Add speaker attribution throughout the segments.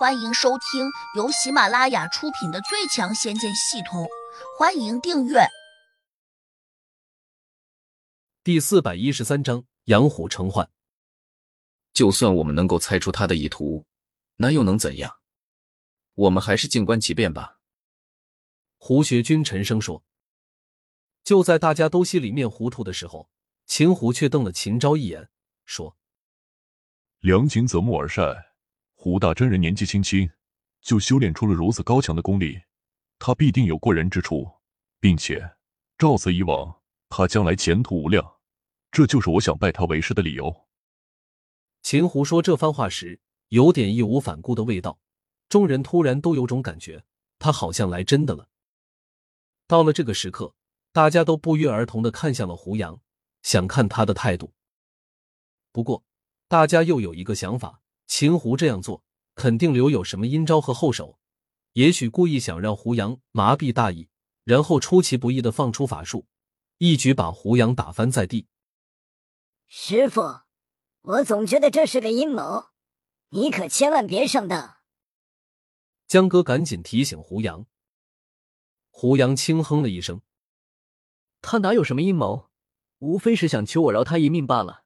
Speaker 1: 欢迎收听由喜马拉雅出品的《最强仙剑系统》，欢迎订阅。
Speaker 2: 第四百一十三章：养虎成患。
Speaker 3: 就算我们能够猜出他的意图，那又能怎样？我们还是静观其变吧。
Speaker 2: 胡学军沉声说。就在大家都心里面糊涂的时候，秦胡却瞪了秦昭一眼，说：“
Speaker 4: 良禽择木而晒。”胡大真人年纪轻轻就修炼出了如此高强的功力，他必定有过人之处，并且照此以往，他将来前途无量。这就是我想拜他为师的理由。
Speaker 2: 秦胡说这番话时，有点义无反顾的味道。众人突然都有种感觉，他好像来真的了。到了这个时刻，大家都不约而同的看向了胡杨，想看他的态度。不过，大家又有一个想法。秦胡这样做肯定留有什么阴招和后手，也许故意想让胡杨麻痹大意，然后出其不意的放出法术，一举把胡杨打翻在地。
Speaker 5: 师傅，我总觉得这是个阴谋，你可千万别上当。
Speaker 2: 江哥赶紧提醒胡杨。胡杨轻哼了一声：“
Speaker 6: 他哪有什么阴谋，无非是想求我饶他一命罢了。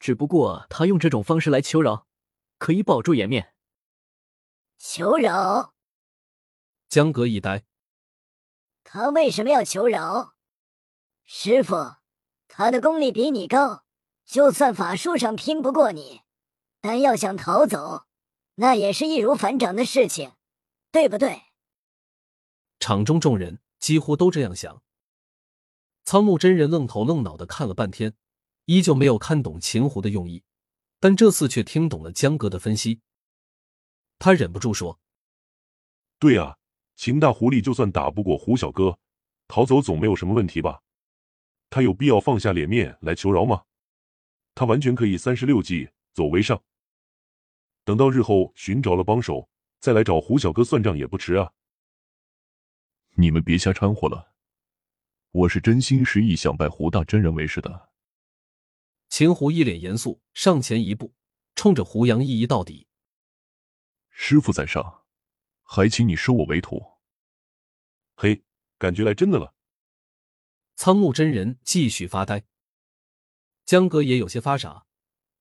Speaker 6: 只不过他用这种方式来求饶。”可以保住颜面。
Speaker 5: 求饶？
Speaker 2: 江阁一呆。
Speaker 5: 他为什么要求饶？师傅，他的功力比你高，就算法术上拼不过你，但要想逃走，那也是易如反掌的事情，对不对？
Speaker 2: 场中众人几乎都这样想。苍木真人愣头愣脑的看了半天，依旧没有看懂秦胡的用意。但这次却听懂了江哥的分析，他忍不住说：“
Speaker 7: 对啊，秦大狐狸就算打不过胡小哥，逃走总没有什么问题吧？他有必要放下脸面来求饶吗？他完全可以三十六计，走为上。等到日后寻找了帮手，再来找胡小哥算账也不迟啊。”
Speaker 4: 你们别瞎掺和了，我是真心实意想拜胡大真人为师的。
Speaker 2: 秦胡一脸严肃，上前一步，冲着胡杨一一到底：“
Speaker 4: 师傅在上，还请你收我为徒。”
Speaker 7: 嘿，感觉来真的了。
Speaker 2: 苍木真人继续发呆，江哥也有些发傻，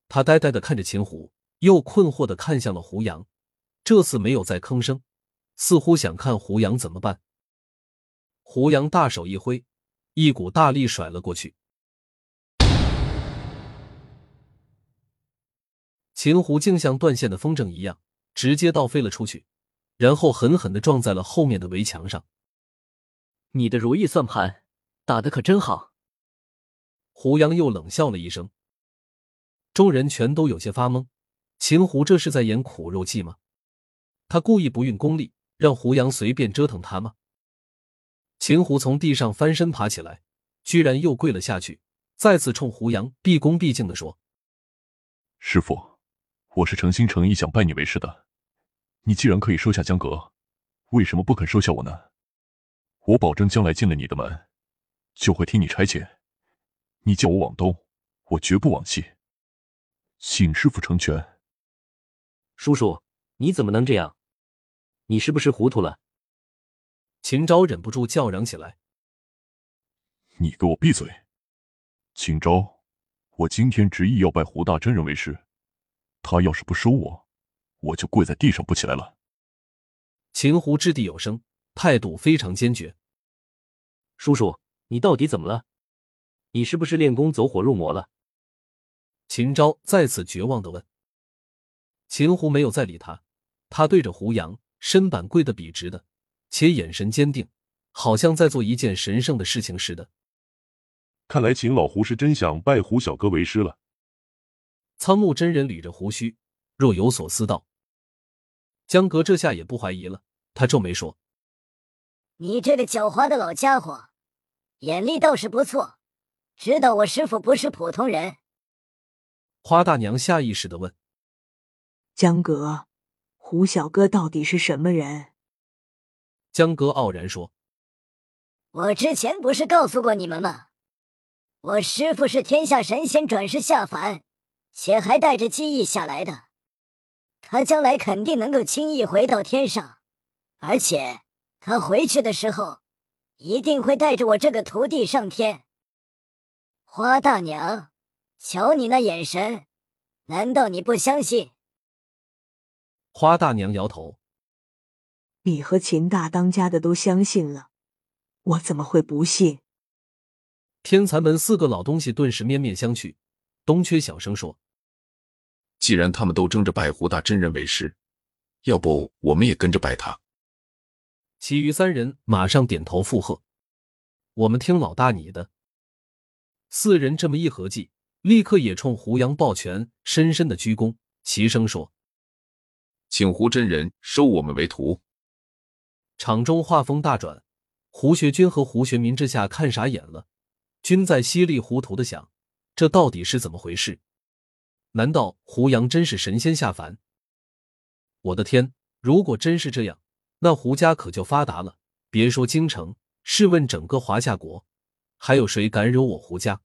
Speaker 2: 他呆呆的看着秦胡，又困惑的看向了胡杨，这次没有再吭声，似乎想看胡杨怎么办。胡杨大手一挥，一股大力甩了过去。秦胡竟像断线的风筝一样，直接倒飞了出去，然后狠狠的撞在了后面的围墙上。
Speaker 6: 你的如意算盘打的可真好。
Speaker 2: 胡杨又冷笑了一声。众人全都有些发懵，秦胡这是在演苦肉计吗？他故意不运功力，让胡杨随便折腾他吗？秦胡从地上翻身爬起来，居然又跪了下去，再次冲胡杨毕恭毕敬的说：“
Speaker 4: 师傅。”我是诚心诚意想拜你为师的，你既然可以收下江阁，为什么不肯收下我呢？我保证将来进了你的门，就会替你差遣。你叫我往东，我绝不往西。请师傅成全。
Speaker 6: 叔叔，你怎么能这样？你是不是糊涂了？
Speaker 2: 秦昭忍不住叫嚷起来：“
Speaker 4: 你给我闭嘴！秦昭，我今天执意要拜胡大真人为师。”他要是不收我，我就跪在地上不起来了。
Speaker 2: 秦胡掷地有声，态度非常坚决。
Speaker 6: 叔叔，你到底怎么了？你是不是练功走火入魔了？
Speaker 2: 秦昭再次绝望的问。秦胡没有再理他，他对着胡杨身板跪得笔直的，且眼神坚定，好像在做一件神圣的事情似的。
Speaker 7: 看来秦老胡是真想拜胡小哥为师了。
Speaker 2: 苍木真人捋着胡须，若有所思道：“江阁这下也不怀疑了。”他皱眉说：“
Speaker 5: 你这个狡猾的老家伙，眼力倒是不错，知道我师傅不是普通人。”
Speaker 2: 花大娘下意识的问：“
Speaker 8: 江阁，胡小哥到底是什么人？”
Speaker 2: 江阁傲然说：“
Speaker 5: 我之前不是告诉过你们吗？我师傅是天下神仙转世下凡。”且还带着记忆下来的。他将来肯定能够轻易回到天上，而且他回去的时候一定会带着我这个徒弟上天。花大娘，瞧你那眼神，难道你不相信？
Speaker 2: 花大娘摇头。
Speaker 8: 你和秦大当家的都相信了，我怎么会不信？
Speaker 2: 天残门四个老东西顿时面面相觑。东缺小声说：“
Speaker 3: 既然他们都争着拜胡大真人为师，要不我们也跟着拜他？”
Speaker 2: 其余三人马上点头附和：“我们听老大你的。”四人这么一合计，立刻也冲胡杨抱拳，深深的鞠躬，齐声说：“
Speaker 3: 请胡真人收我们为徒。”
Speaker 2: 场中画风大转，胡学军和胡学民这下看傻眼了，均在稀里糊涂的想：这到底是怎么回事？难道胡杨真是神仙下凡？我的天！如果真是这样，那胡家可就发达了。别说京城，试问整个华夏国，还有谁敢惹我胡家？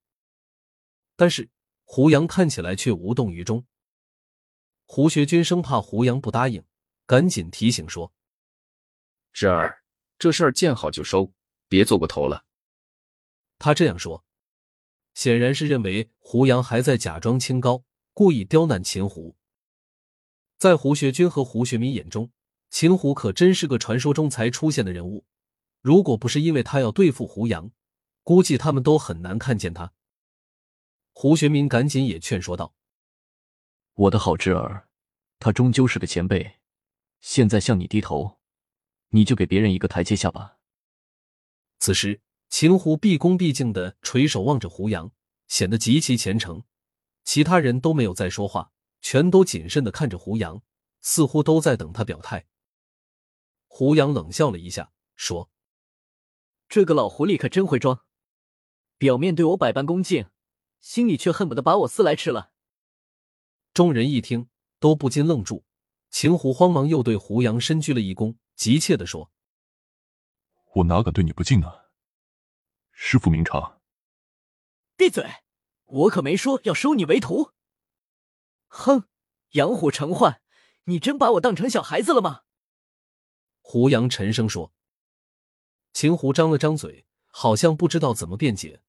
Speaker 2: 但是胡杨看起来却无动于衷。胡学军生怕胡杨不答应，赶紧提醒说。
Speaker 3: 侄儿，这事儿见好就收，别做过头了。
Speaker 2: 他这样说，显然是认为胡杨还在假装清高，故意刁难秦胡。在胡学军和胡学民眼中，秦胡可真是个传说中才出现的人物。如果不是因为他要对付胡杨，估计他们都很难看见他。胡学民赶紧也劝说道：“
Speaker 6: 我的好侄儿，他终究是个前辈，现在向你低头。”你就给别人一个台阶下吧。
Speaker 2: 此时，秦胡毕恭毕敬的垂手望着胡杨，显得极其虔诚。其他人都没有再说话，全都谨慎的看着胡杨，似乎都在等他表态。胡杨冷笑了一下，说：“
Speaker 6: 这个老狐狸可真会装，表面对我百般恭敬，心里却恨不得把我撕来吃了。”
Speaker 2: 众人一听，都不禁愣住。秦胡慌忙又对胡杨深鞠了一躬。急切的说：“
Speaker 4: 我哪敢对你不敬啊！师傅明察。”
Speaker 6: 闭嘴！我可没说要收你为徒。哼，养虎成患，你真把我当成小孩子了吗？
Speaker 2: 胡杨沉声说。秦胡张了张嘴，好像不知道怎么辩解，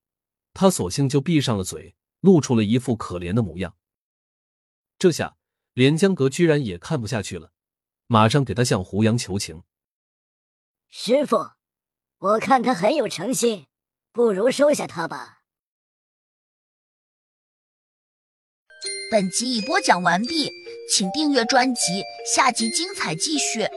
Speaker 2: 他索性就闭上了嘴，露出了一副可怜的模样。这下连江阁居然也看不下去了。马上给他向胡杨求情，
Speaker 5: 师傅，我看他很有诚心，不如收下他吧。
Speaker 1: 本集已播讲完毕，请订阅专辑，下集精彩继续。